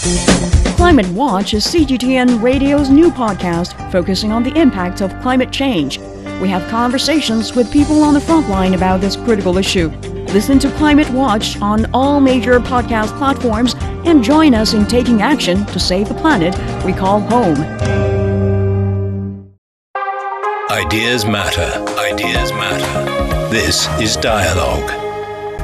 Climate Watch is CGTN Radio's new podcast focusing on the impact of climate change. We have conversations with people on the front line about this critical issue. Listen to Climate Watch on all major podcast platforms and join us in taking action to save the planet we call home. Ideas matter. Ideas matter. This is Dialogue.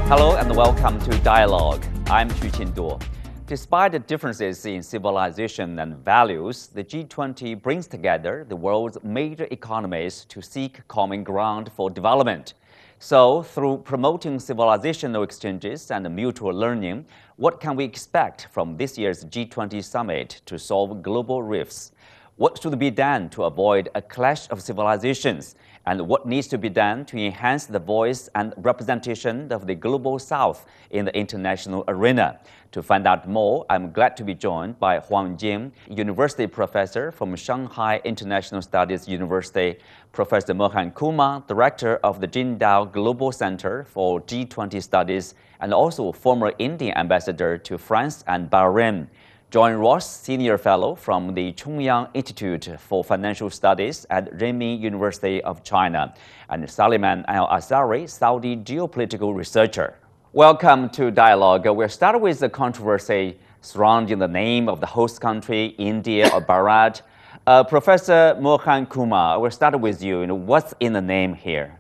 Hello and welcome to Dialogue. I'm Xu Qinduo. Despite the differences in civilization and values, the G20 brings together the world's major economies to seek common ground for development. So, through promoting civilizational exchanges and mutual learning, what can we expect from this year's G20 summit to solve global rifts? What should be done to avoid a clash of civilizations? And what needs to be done to enhance the voice and representation of the global south in the international arena? To find out more, I'm glad to be joined by Huang Jing, University Professor from Shanghai International Studies University, Professor Mohan Kumar, Director of the Jindal Global Center for G20 Studies, and also former Indian Ambassador to France and Bahrain. John Ross, Senior Fellow from the Chongyang Institute for Financial Studies at Renmin University of China, and Salman Al Ansari, Saudi geopolitical researcher. Welcome to Dialogue. We'll start with the controversy surrounding the name of the host country, India or Bharat. Uh, Professor Mohan Kumar, we'll start with you. you know, what's in the name here?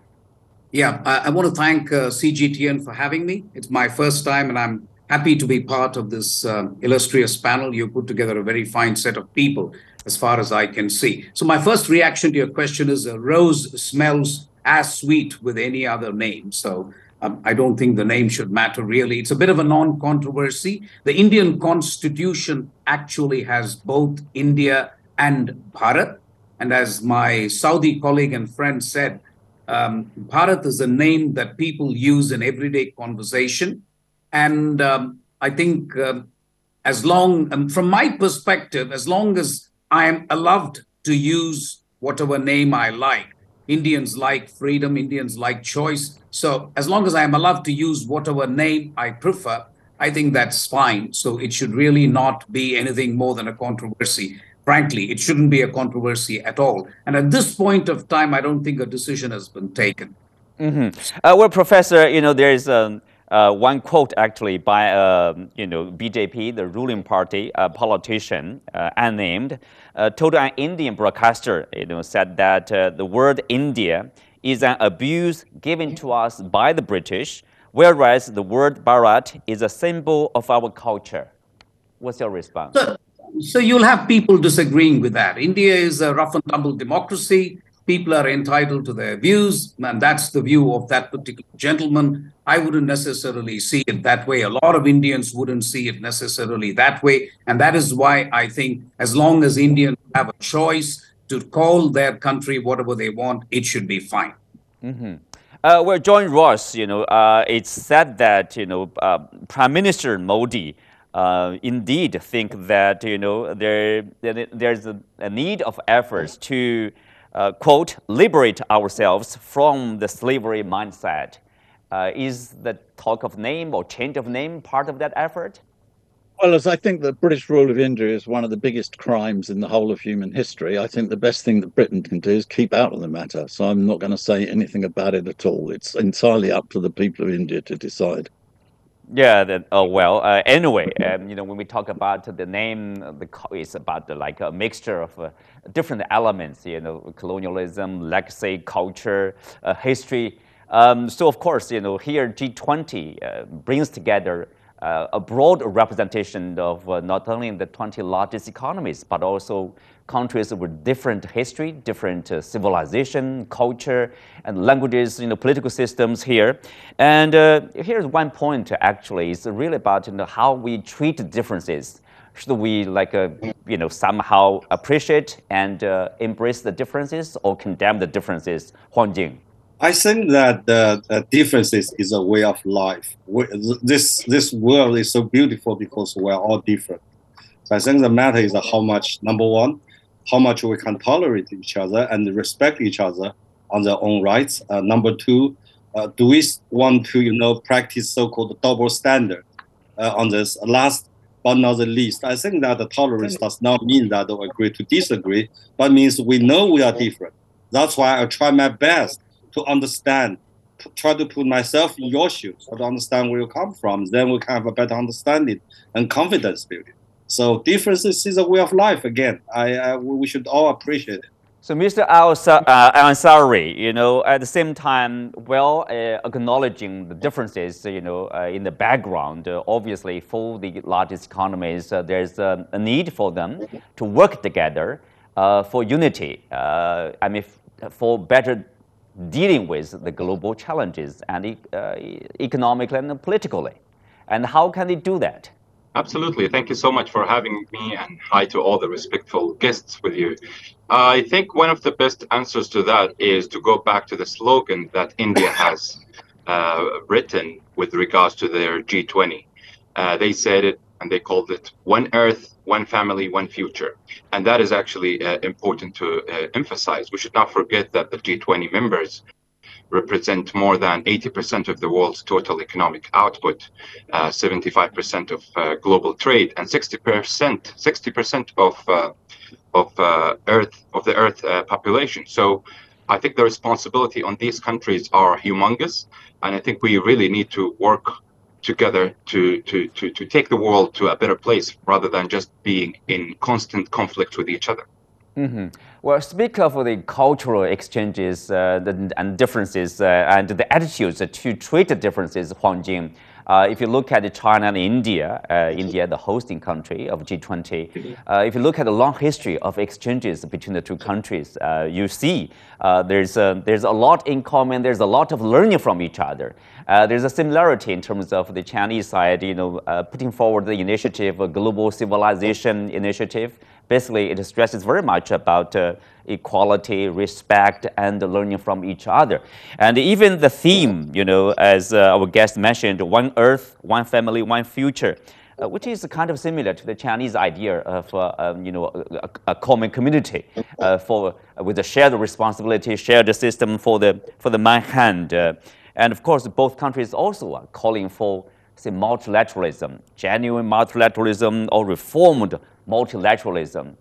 Yeah, I, I want to thank uh, CGTN for having me. It's my first time, and I'm happy to be part of this uh, illustrious panel. You put together a very fine set of people, as far as I can see. So, my first reaction to your question is a rose smells as sweet with any other name. So, um, I don't think the name should matter really. It's a bit of a non controversy. The Indian constitution actually has both India and Bharat. And as my Saudi colleague and friend said, um, Bharat is a name that people use in everyday conversation. And um, I think um, as long, um, from my perspective, as long as I am allowed to use whatever name I like, Indians like freedom, Indians like choice. So as long as I'm allowed to use whatever name I prefer, I think that's fine. So it should really not be anything more than a controversy. Frankly, it shouldn't be a controversy at all. And at this point of time, I don't think a decision has been taken. Mm-hmm. Uh, well, Professor, you know, there's um, uh, one quote actually by uh, you know BJP, the ruling party, a politician uh, unnamed, uh, told an Indian broadcaster, you know, said that uh, the word India is an abuse given to us by the British, whereas the word Bharat is a symbol of our culture. What's your response? So, so you'll have people disagreeing with that. India is a rough and tumble democracy people are entitled to their views, and that's the view of that particular gentleman. I wouldn't necessarily see it that way. A lot of Indians wouldn't see it necessarily that way. And that is why I think as long as Indians have a choice to call their country whatever they want, it should be fine. Mm-hmm. Uh, well, John Ross, you know, uh, it's said that, you know, uh, Prime Minister Modi uh, indeed think that, you know, there, there's a, a need of efforts to uh, quote, liberate ourselves from the slavery mindset. Uh, is the talk of name or change of name part of that effort? Well, as I think the British rule of India is one of the biggest crimes in the whole of human history, I think the best thing that Britain can do is keep out of the matter. So I'm not going to say anything about it at all. It's entirely up to the people of India to decide. Yeah. That, oh well. Uh, anyway, um, you know, when we talk about the name, the it's about the, like a mixture of uh, different elements. You know, colonialism, legacy, culture, uh, history. Um, so of course, you know, here G20 uh, brings together uh, a broad representation of uh, not only the 20 largest economies, but also countries with different history, different uh, civilization, culture, and languages, you know, political systems here. And uh, here's one point actually, it's really about you know, how we treat differences. Should we like, uh, you know, somehow appreciate and uh, embrace the differences or condemn the differences? Huang Jing. I think that the uh, differences is a way of life. We, this this world is so beautiful because we're all different. So I think the matter is how much number one, how much we can tolerate each other and respect each other on their own rights. Uh, number two, uh, do we want to you know practice so-called double standard uh, on this? Last but not the least. I think that the tolerance does not mean that we agree to disagree, but means we know we are different. That's why I try my best to understand, try to put myself in your shoes, try to understand where you come from. Then we can have a better understanding and confidence building. So differences is a way of life. Again, I, I we should all appreciate it. So, Mr. Uh, you know, at the same time, well, uh, acknowledging the differences, you know, uh, in the background, uh, obviously, for the largest economies, uh, there's a need for them to work together for unity. I mean, for better dealing with the global challenges and economically and politically. And how can they do that? Absolutely. Thank you so much for having me and hi to all the respectful guests with you. I think one of the best answers to that is to go back to the slogan that India has uh, written with regards to their G20. Uh, they said it and they called it One Earth, One Family, One Future. And that is actually uh, important to uh, emphasize. We should not forget that the G20 members represent more than 80% of the world's total economic output, uh, 75% of uh, global trade, and 60% 60% of uh, of uh, Earth of the Earth population. So, I think the responsibility on these countries are humongous, and I think we really need to work together to, to, to, to take the world to a better place rather than just being in constant conflict with each other. Mm-hmm. Well, speak of the cultural exchanges uh, and differences uh, and the attitudes to treat the differences, Huang Jing. Uh, if you look at China and India, uh, India, the hosting country of G20, uh, if you look at the long history of exchanges between the two countries, uh, you see there's, a, there's a lot in common, there's a lot of learning from each other. there's a similarity in terms of the Chinese side, you know, putting forward the initiative, a global civilization initiative, basically it stresses very much about uh, equality, respect, and learning from each other. And even the theme, you know, as uh, our guest mentioned, one earth, one family, one future. Uh, which is kind of similar to the Chinese idea of uh, um, you know a, a common community uh, for with a shared responsibility, shared system for the for the mankind, uh, and of course both countries also are calling for say multilateralism, genuine multilateralism or reformed multilateralism.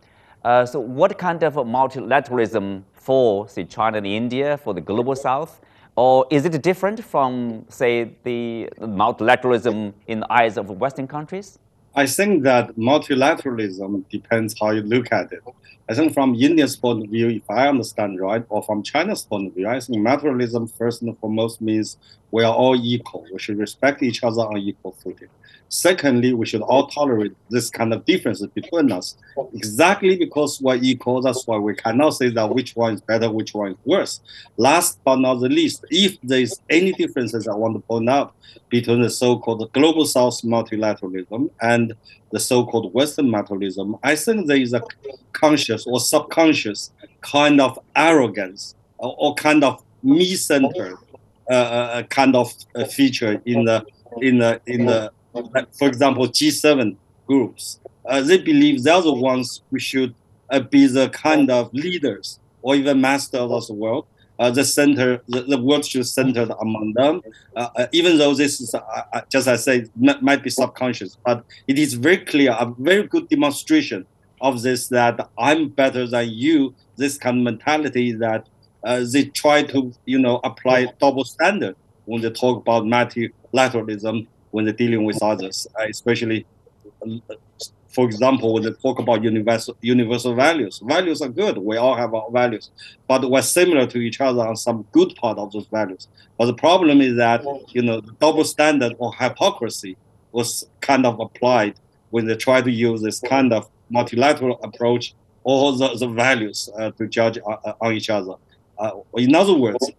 Uh, so what kind of multilateralism for, say, China and India, for the global south? Or is it different from, say, the multilateralism in the eyes of Western countries? I think that multilateralism depends how you look at it. I think from India's point of view, if I understand right, or from China's point of view, I think multilateralism first and foremost means we are all equal. We should respect each other on equal footing. Secondly, we should all tolerate this kind of differences between us. Exactly because we're equal, that's why we cannot say that which one is better, which one is worse. Last but not the least, if there's any differences I want to point out between the so-called global South multilateralism and the so-called Western multilateralism, I think there is a conscious or subconscious kind of arrogance or, or kind of me-centered uh, uh, uh kind of uh, feature in the in the in the for example, G7 groups, uh, they believe they're the ones who should uh, be the kind of leaders or even masters of the world. Uh, the center, the, the world should center among them. Even though this is, just as I say, might be subconscious, but it is very clear, a very good demonstration of this that I'm better than you. This kind of mentality that they try to, you know, apply double standard when they talk about multilateralism when they're dealing with others, uh, especially, for example, when they talk about universal universal values. Values are good. We all have our values, but we're similar to each other on some good part of those values. But the problem is that you know the double standard or hypocrisy was kind of applied when they try to use this kind of multilateral approach all the, the values uh, to judge uh, uh on each other. Uh, in other words,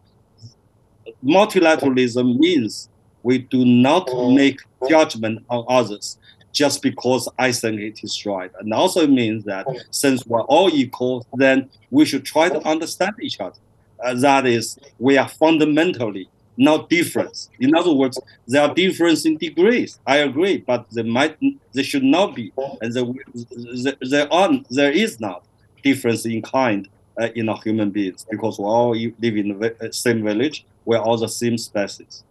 multilateralism means we do not make judgment on others just because I think it is right. And also means that since we're all equal, then we should try to understand each other. Uh, that is, we are fundamentally not difference. In other words, there are difference in degrees. I agree, but they might, they should not be, and there, there are, there is not difference in kind uh, in our human beings because we all live in the same village. We're all the same species.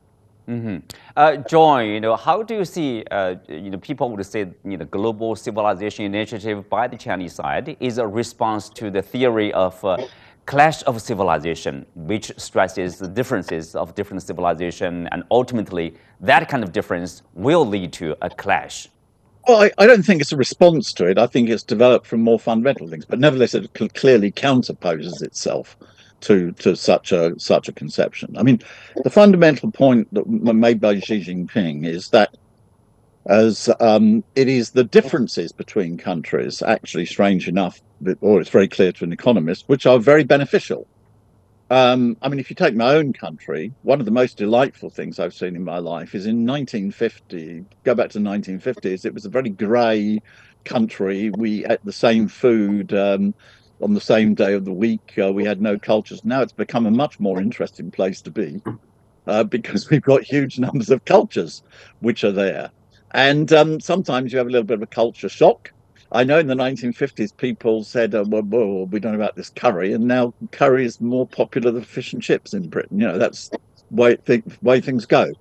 Mm-hmm. Uh, John, you know, how do you see, uh, you know, people would say, you know, global civilization initiative by the Chinese side is a response to the theory of uh, clash of civilization, which stresses the differences of different civilization, and ultimately that kind of difference will lead to a clash. Well, I, I, don't think it's a response to it. I think it's developed from more fundamental things, but nevertheless, it clearly counterposes itself to to such a such a conception. I mean, the fundamental point that made by Xi Jinping is that as um, it is the differences between countries, actually, strange enough, or it's very clear to an economist, which are very beneficial. Um, I mean, if you take my own country, one of the most delightful things I've seen in my life is in 1950. Go back to 1950s. It was a very grey country. We ate the same food um, on the same day of the week. Uh, we had no cultures. Now it's become a much more interesting place to be uh, because we've got huge numbers of cultures which are there. And um, sometimes you have a little bit of a culture shock. I know in the 1950s people said, oh, well, well, we don't know about this curry, and now curry is more popular than fish and chips in Britain. You know, that's way th- way things go.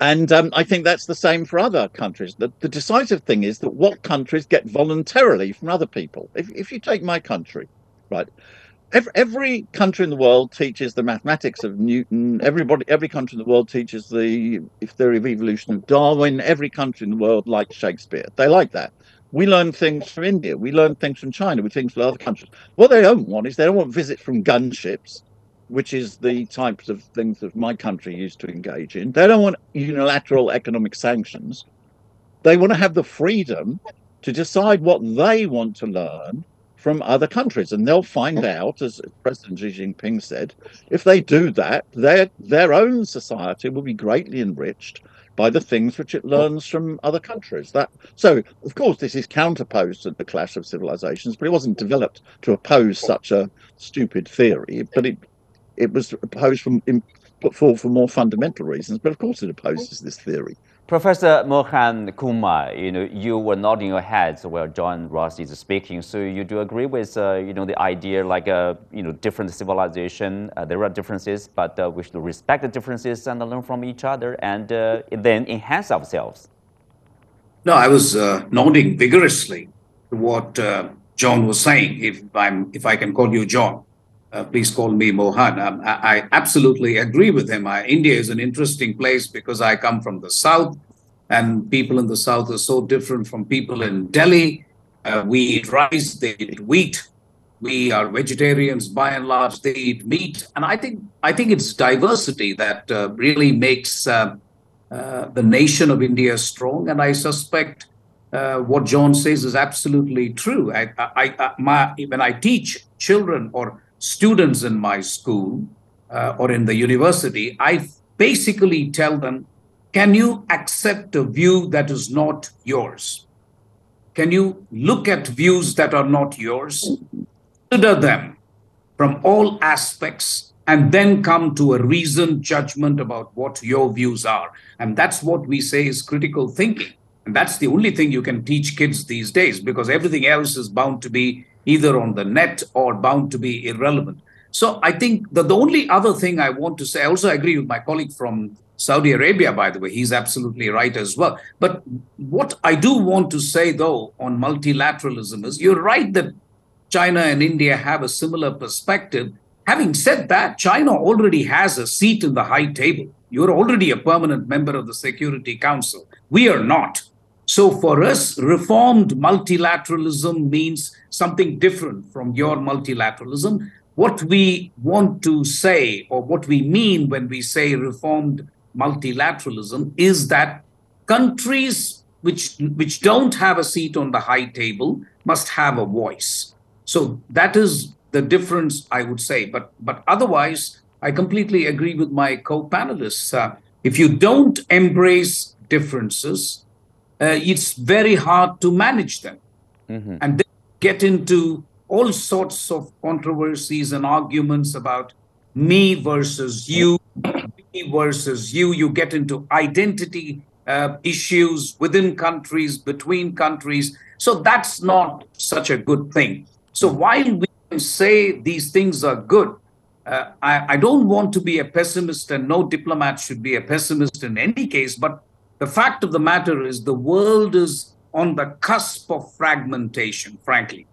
And um, I think that's the same for other countries. The, the, decisive thing is that what countries get voluntarily from other people. If, if you take my country, right, every, every country in the world teaches the mathematics of Newton. Everybody, every country in the world teaches the theory of evolution of Darwin. Every country in the world likes Shakespeare. They like that. We learn things from India. We learn things from China. We things from other countries. What they don't want is they don't want visits from gunships, which is the types of things that my country used to engage in. They don't want unilateral economic sanctions. They want to have the freedom to decide what they want to learn from other countries, and they'll find out, as President Xi Jinping said, if they do that, their their own society will be greatly enriched by the things which it oh. learns from other countries. That so, of course, this is counterposed to the clash of civilizations, but it wasn't developed to oppose such a stupid theory. But it it was opposed from put forward for more fundamental reasons. But of course, it opposes this theory. Professor Mohan Kumar, you know, you were nodding your heads while John Ross is speaking. So you do agree with, uh, you know, the idea like, uh, you know, different civilization. Uh, there are differences, but uh, we should respect the differences and learn from each other, and uh, then enhance ourselves. No, I was uh, nodding vigorously to what John was saying. If I'm, if I can call you John, please call me Mohan. Um, I, I, absolutely agree with him. I, India is an interesting place because I come from the south and people in the south are so different from people in Delhi. Uh, we eat rice, they eat wheat. We are vegetarians by and large. They eat meat, and I think I think it's diversity that uh, really makes uh, uh the nation of India strong. And I suspect uh, what John says is absolutely true. I, I, I, my, when I teach children or students in my school uh, or in the university, I basically tell them can you accept a view that is not yours? Can you look at views that are not yours? Consider them from all aspects and then come to a reasoned judgment about what your views are. And that's what we say is critical thinking. And that's the only thing you can teach kids these days because everything else is bound to be either on the net or bound to be irrelevant. So I think that the only other thing I want to say, I also agree with my colleague from Saudi Arabia, by the way. He's absolutely right as well. But what I do want to say, though, on multilateralism is you're right that China and India have a similar perspective. Having said that, China already has a seat in the high table. You're already a permanent member of the Security Council. We are not. So for us, reformed multilateralism means something different from your multilateralism. What we want to say, or what we mean when we say reformed multilateralism is that countries which which don't have a seat on the high table must have a voice. So that is the difference i would say. But but otherwise i completely agree with my co-panelists. Uh, if you don't embrace differences it's very hard to manage them mm-hmm. and get into all sorts of controversies and arguments about me versus you me versus you. You get into identity uh, issues within countries, between countries. So that's not such a good thing. So while we can say these things are good, uh, I, I don't want to be a pessimist, and no diplomat should be a pessimist in any case. But the fact of the matter is, the world is on the cusp of fragmentation, frankly.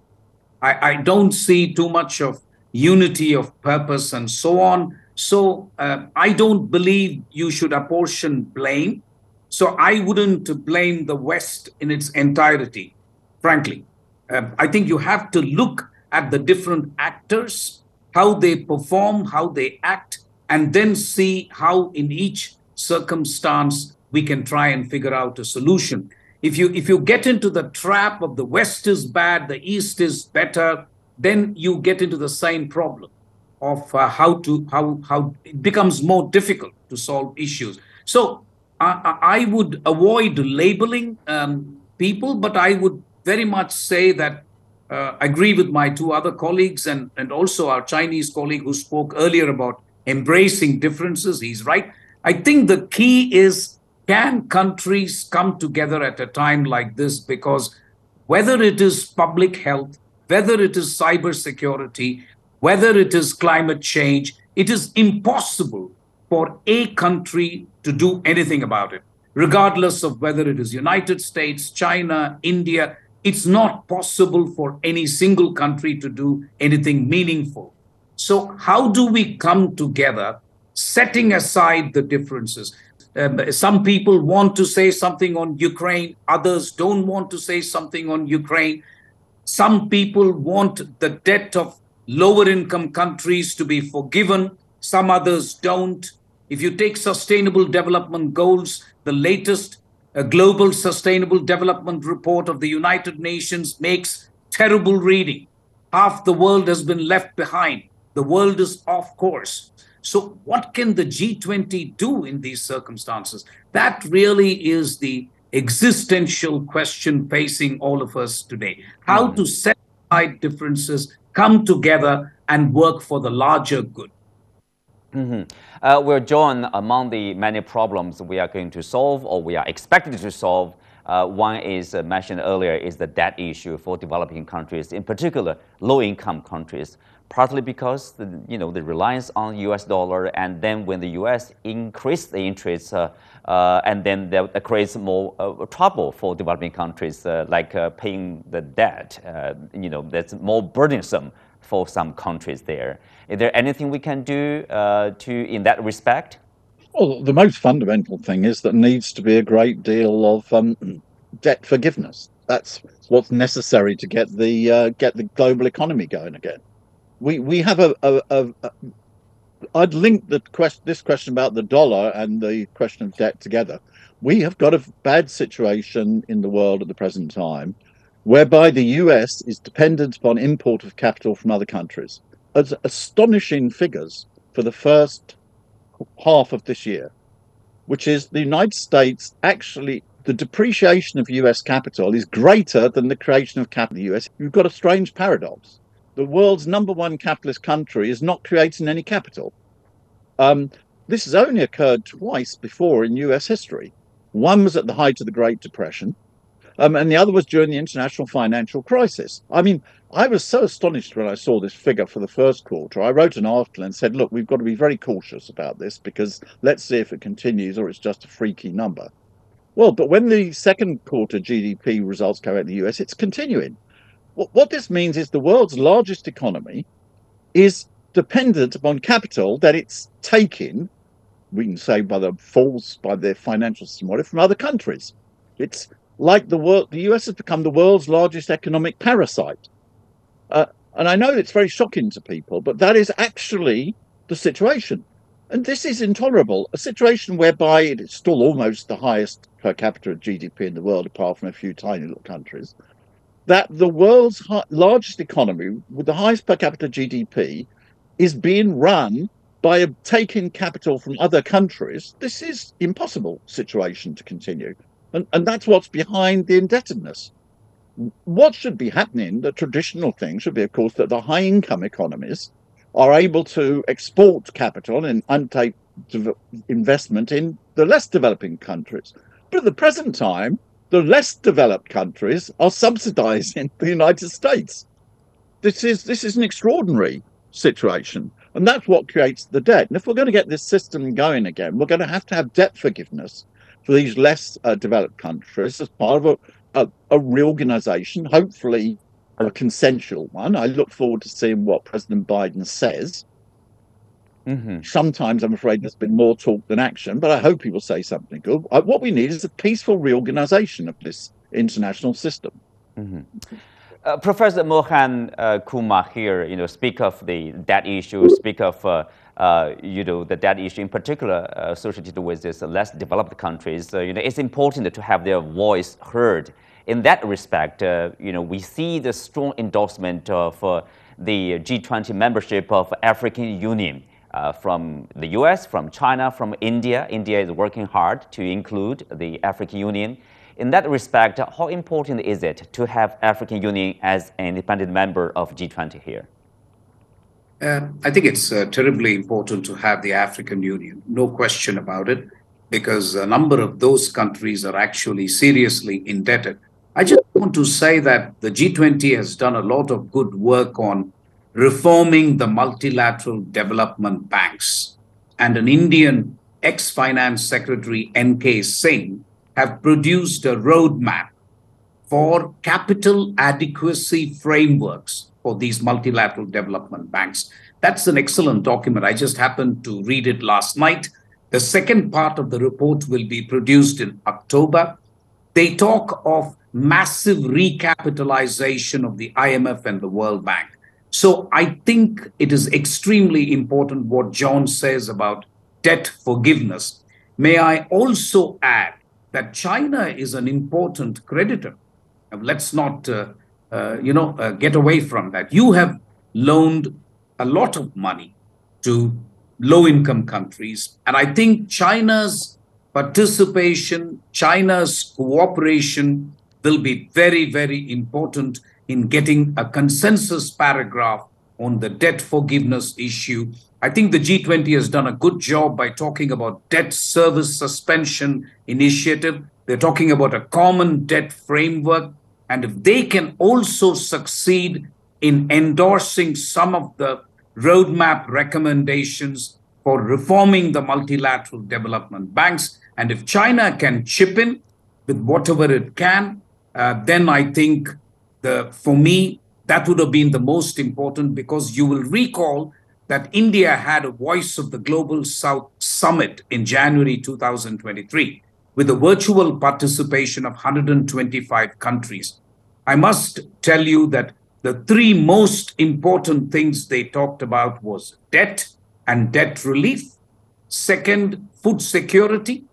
I, I don't see too much of unity of purpose and so on. So uh, I don't believe you should apportion blame. So I wouldn't blame the West in its entirety, frankly. Uh, I think you have to look at the different actors how they perform, how they act, and then see how in each circumstance we can try and figure out a solution. If you if you get into the trap of the West is bad, the East is better, then you get into the same problem of uh, how to how how it becomes more difficult to solve issues. So I, I would avoid labeling um, people, but I would very much say that uh, agree with my two other colleagues and, and also our Chinese colleague who spoke earlier about embracing differences. He's right. I think the key is can countries come together at a time like this? Because whether it is public health, whether it is cybersecurity, whether it is climate change, it is impossible for a country to do anything about it, regardless of whether it is United States, China, India it's not possible for any single country to do anything meaningful. So, how do we come together, setting aside the differences? Um, some people want to say something on Ukraine, others don't want to say something on Ukraine. Some people want the debt of lower income countries to be forgiven, some others don't. If you take sustainable development goals, the latest a global sustainable development report of the United Nations makes terrible reading. Half the world has been left behind. The world is off course. So, what can the G20 do in these circumstances? That really is the existential question facing all of us today. How mm. to set aside differences, come together, and work for the larger good. Mm-hmm. Uh, we're joined among the many problems we are going to solve or we are expected to solve. Uh, one is uh, mentioned earlier is the debt issue for developing countries, in particular low-income countries, partly because the, you know the reliance on U.S. dollar, and then when the U.S. increase the interest, uh, uh, and then that creates more uh, trouble for developing countries, like paying the debt. you know that's more burdensome for some countries there. Is there anything we can do uh, to in that respect? Well, the most fundamental thing is that needs to be a great deal of um, debt forgiveness. That's what's necessary to get the uh, get the global economy going again. We we have a, a, a, a I'd link the question, this question about the dollar and the question of debt together. We have got a bad situation in the world at the present time whereby the US is dependent upon import of capital from other countries. As astonishing figures for the first half of this year, which is the United States actually the depreciation of US capital is greater than the creation of capital in the US. You've got a strange paradox. The world's number one capitalist country is not creating any capital. Um, this has only occurred twice before in US history. One was at the height of the Great Depression, um, and the other was during the international financial crisis. I mean, I was so astonished when I saw this figure for the first quarter. I wrote an article and said, look, we've got to be very cautious about this because let's see if it continues or it's just a freaky number. Well, but when the second quarter GDP results come out in the US, it's continuing. What this means is the world's largest economy is dependent upon capital that it's taking, we can say by the falls, by their financial system, whatever, from other countries. It's like the world, the US has become the world's largest economic parasite. Uh, and I know it's very shocking to people, but that is actually the situation. And this is intolerable. A situation whereby it is still almost the highest per capita GDP in the world, apart from a few tiny little countries. That the world's largest economy with the highest per capita GDP is being run by taking capital from other countries. This is impossible situation to continue. And, and that's what's behind the indebtedness. What should be happening, the traditional thing should be, of course, that the high income economies are able to export capital and undertake investment in the less developing countries. But at the present time, the less developed countries are subsidizing the United States. This is this is an extraordinary situation. And that's what creates the debt. And if we're going to get this system going again, we're going to have to have debt forgiveness for these less uh, developed countries as part of a, a, a reorganization, hopefully a consensual one. I look forward to seeing what President Biden says. Mm-hmm. Sometimes I'm afraid there's been more talk than action, but I hope he will say something good. Uh, what we need is a peaceful reorganization of this international system. Mm-hmm. Uh, Professor Mohan uh, Kumar here, you know, speak of the debt issue, speak of uh, uh, you know, the debt issue in particular uh, associated with these less developed countries, uh, you know, it's important to have their voice heard. In that respect, uh, you know, we see the strong endorsement of uh, the G20 membership of African Union. Uh, from the US, from China, from India. India is working hard to include the African Union. In that respect, how important is it to have African Union as an independent member of G20 here? Uh, I think it's uh, terribly important to have the African Union, no question about it, because a number of those countries are actually seriously indebted. I just want to say that the G20 has done a lot of good work on reforming the multilateral development banks. And an Indian ex finance secretary, N.K. Singh, have produced a roadmap for capital adequacy frameworks for these multilateral development banks. That's an excellent document. I just happened to read it last night. The second part of the report will be produced in October. They talk of massive recapitalization of the IMF and the World Bank. So I think it is extremely important what John says about debt forgiveness. May I also add that China is an important creditor. Let's not uh, uh, you know, uh, get away from that. You have loaned a lot of money to low income countries. And I think China's participation, China's cooperation will be very, very important in getting a consensus paragraph on the debt forgiveness issue. I think the G20 has done a good job by talking about debt service suspension initiative. They're talking about a common debt framework and if they can also succeed in endorsing some of the roadmap recommendations for reforming the multilateral development banks, and if China can chip in with whatever it can, uh, then I think the for me that would have been the most important because you will recall that India had a Voice of the Global South summit in January 2023 with a virtual participation of 125 countries. I must tell you that the three most important things they talked about was debt and debt relief, second, food security,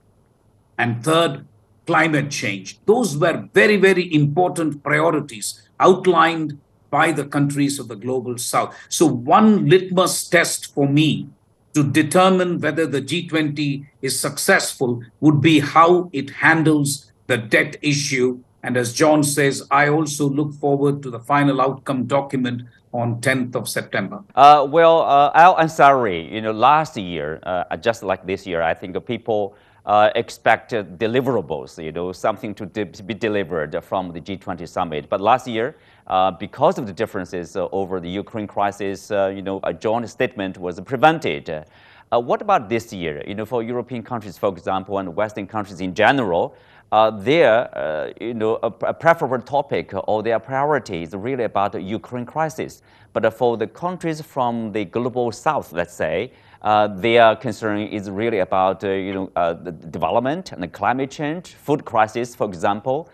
and third, climate change. Those were very, very important priorities outlined by the countries of the global south. So, one litmus test for me to determine whether the G20 is successful would be how it handles the debt issue. And as John says, I also look forward to the final outcome document on 10th of September? Uh, well, uh, Al Ansari, you know, last year, uh, just like this year, I think people uh, expected deliverables, you know, something to, de- be delivered from the G20 summit. But last year, uh, because of the differences uh, over the Ukraine crisis, uh, you know, a joint statement was prevented. Uh, what about this year? You know, for European countries, for example, and Western countries in general, uh, their, you know, a, a, preferable topic or their priority is really about the Ukraine crisis. But for the countries from the global south, let's say, uh, their concern is really about uh, you know, uh, the development and the climate change, food crisis, for example.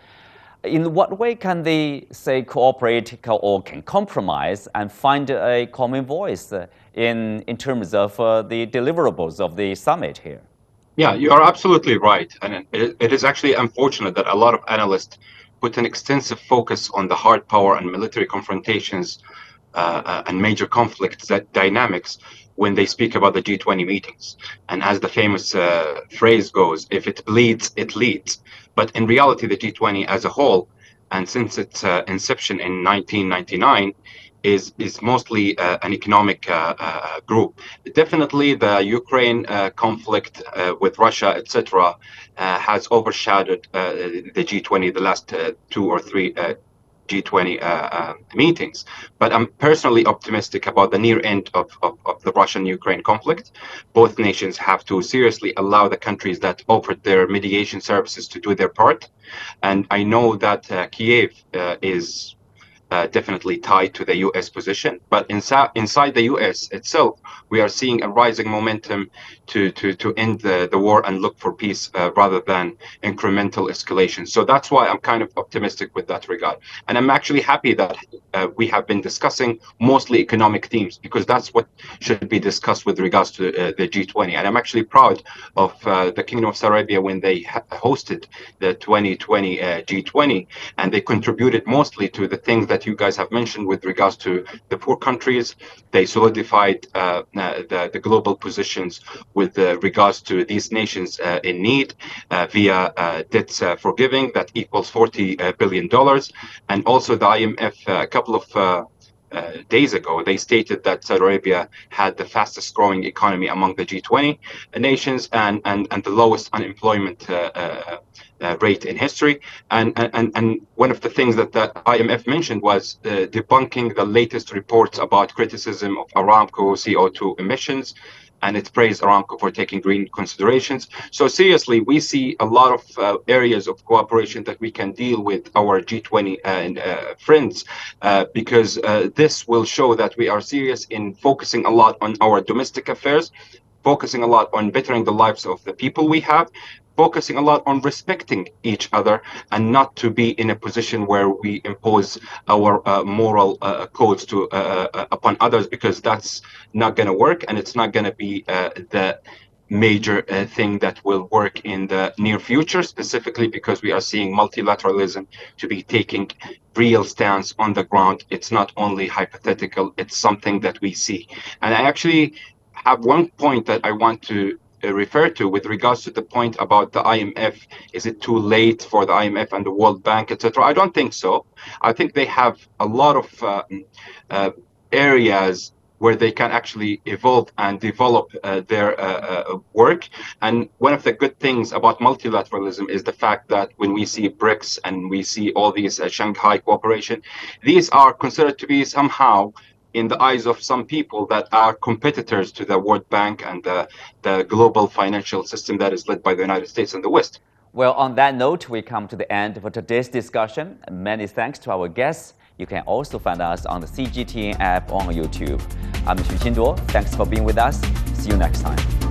In what way can they say cooperate or can compromise and find a common voice in, in terms of uh, the deliverables of the summit here? Yeah, you are absolutely right. And it, it is actually unfortunate that a lot of analysts put an extensive focus on the hard power and military confrontations uh, uh, and major conflict dynamics when they speak about the G20 meetings. And as the famous uh, phrase goes, if it bleeds, it leads. But in reality, the G20 as a whole, and since its uh, inception in 1999, is is mostly uh, an economic uh, uh, group. Definitely, the Ukraine uh, conflict with Russia, etc., has overshadowed the G20 the last two or three G20 uh, uh, meetings. But I'm personally optimistic about the near end of, of, of the Russian Ukraine conflict. Both nations have to seriously allow the countries that offered their mediation services to do their part. And I know that uh, Kiev uh, is uh, definitely tied to the U.S. position. But inside inside the U.S. itself, we are seeing a rising momentum to to to end the, the war and look for peace uh, rather than incremental escalation. So that's why I'm kind of optimistic with that regard. And I'm actually happy that uh, we have been discussing mostly economic themes because that's what should be discussed with regards to uh, the G20. And I'm actually proud of uh, the Kingdom of Saudi Arabia when they hosted the 2020 uh, G20 and they contributed mostly to the things that that you guys have mentioned with regards to the poor countries. They solidified uh, uh the, the, global positions with uh, regards to these nations uh, in need via debt forgiving that equals 40 billion dollars, and also the IMF a couple of uh, days ago, they stated that Saudi Arabia had the fastest growing economy among the G20 nations and, and, and the lowest unemployment uh, uh, uh, rate in history. And, and, and one of the things that the IMF mentioned was uh, debunking the latest reports about criticism of Aramco CO2 emissions. And it praised Aramco for taking green considerations. So seriously, we see a lot of uh, areas of cooperation that we can deal with our G20 and uh, friends, uh, because uh, this will show that we are serious in focusing a lot on our domestic affairs, focusing a lot on bettering the lives of the people we have, focusing a lot on respecting each other and not to be in a position where we impose our uh, moral uh, codes to uh, uh upon others because that's not going to work and it's not going to be uh, the major uh, thing that will work in the near future specifically because we are seeing multilateralism to be taking real stance on the ground. It's not only hypothetical it's something that we see. And i actually have one point that i want to uh, refer to with regards to the point about the IMF. Is it too late for the IMF and the World Bank, etc.? I don't think so. I think they have a lot of uh, uh, areas where they can actually evolve and develop uh, their uh, uh, work. And one of the good things about multilateralism is the fact that when we see BRICS and we see all these Shanghai cooperation, these are considered to be somehow in the eyes of some people that are competitors to the World Bank and the, the global financial system that is led by the United States and the West. Well, on that note, we come to the end of today's discussion. Many thanks to our guests. You can also find us on the CGTN app on YouTube. I'm Xu Qinduo. Thanks for being with us. See you next time.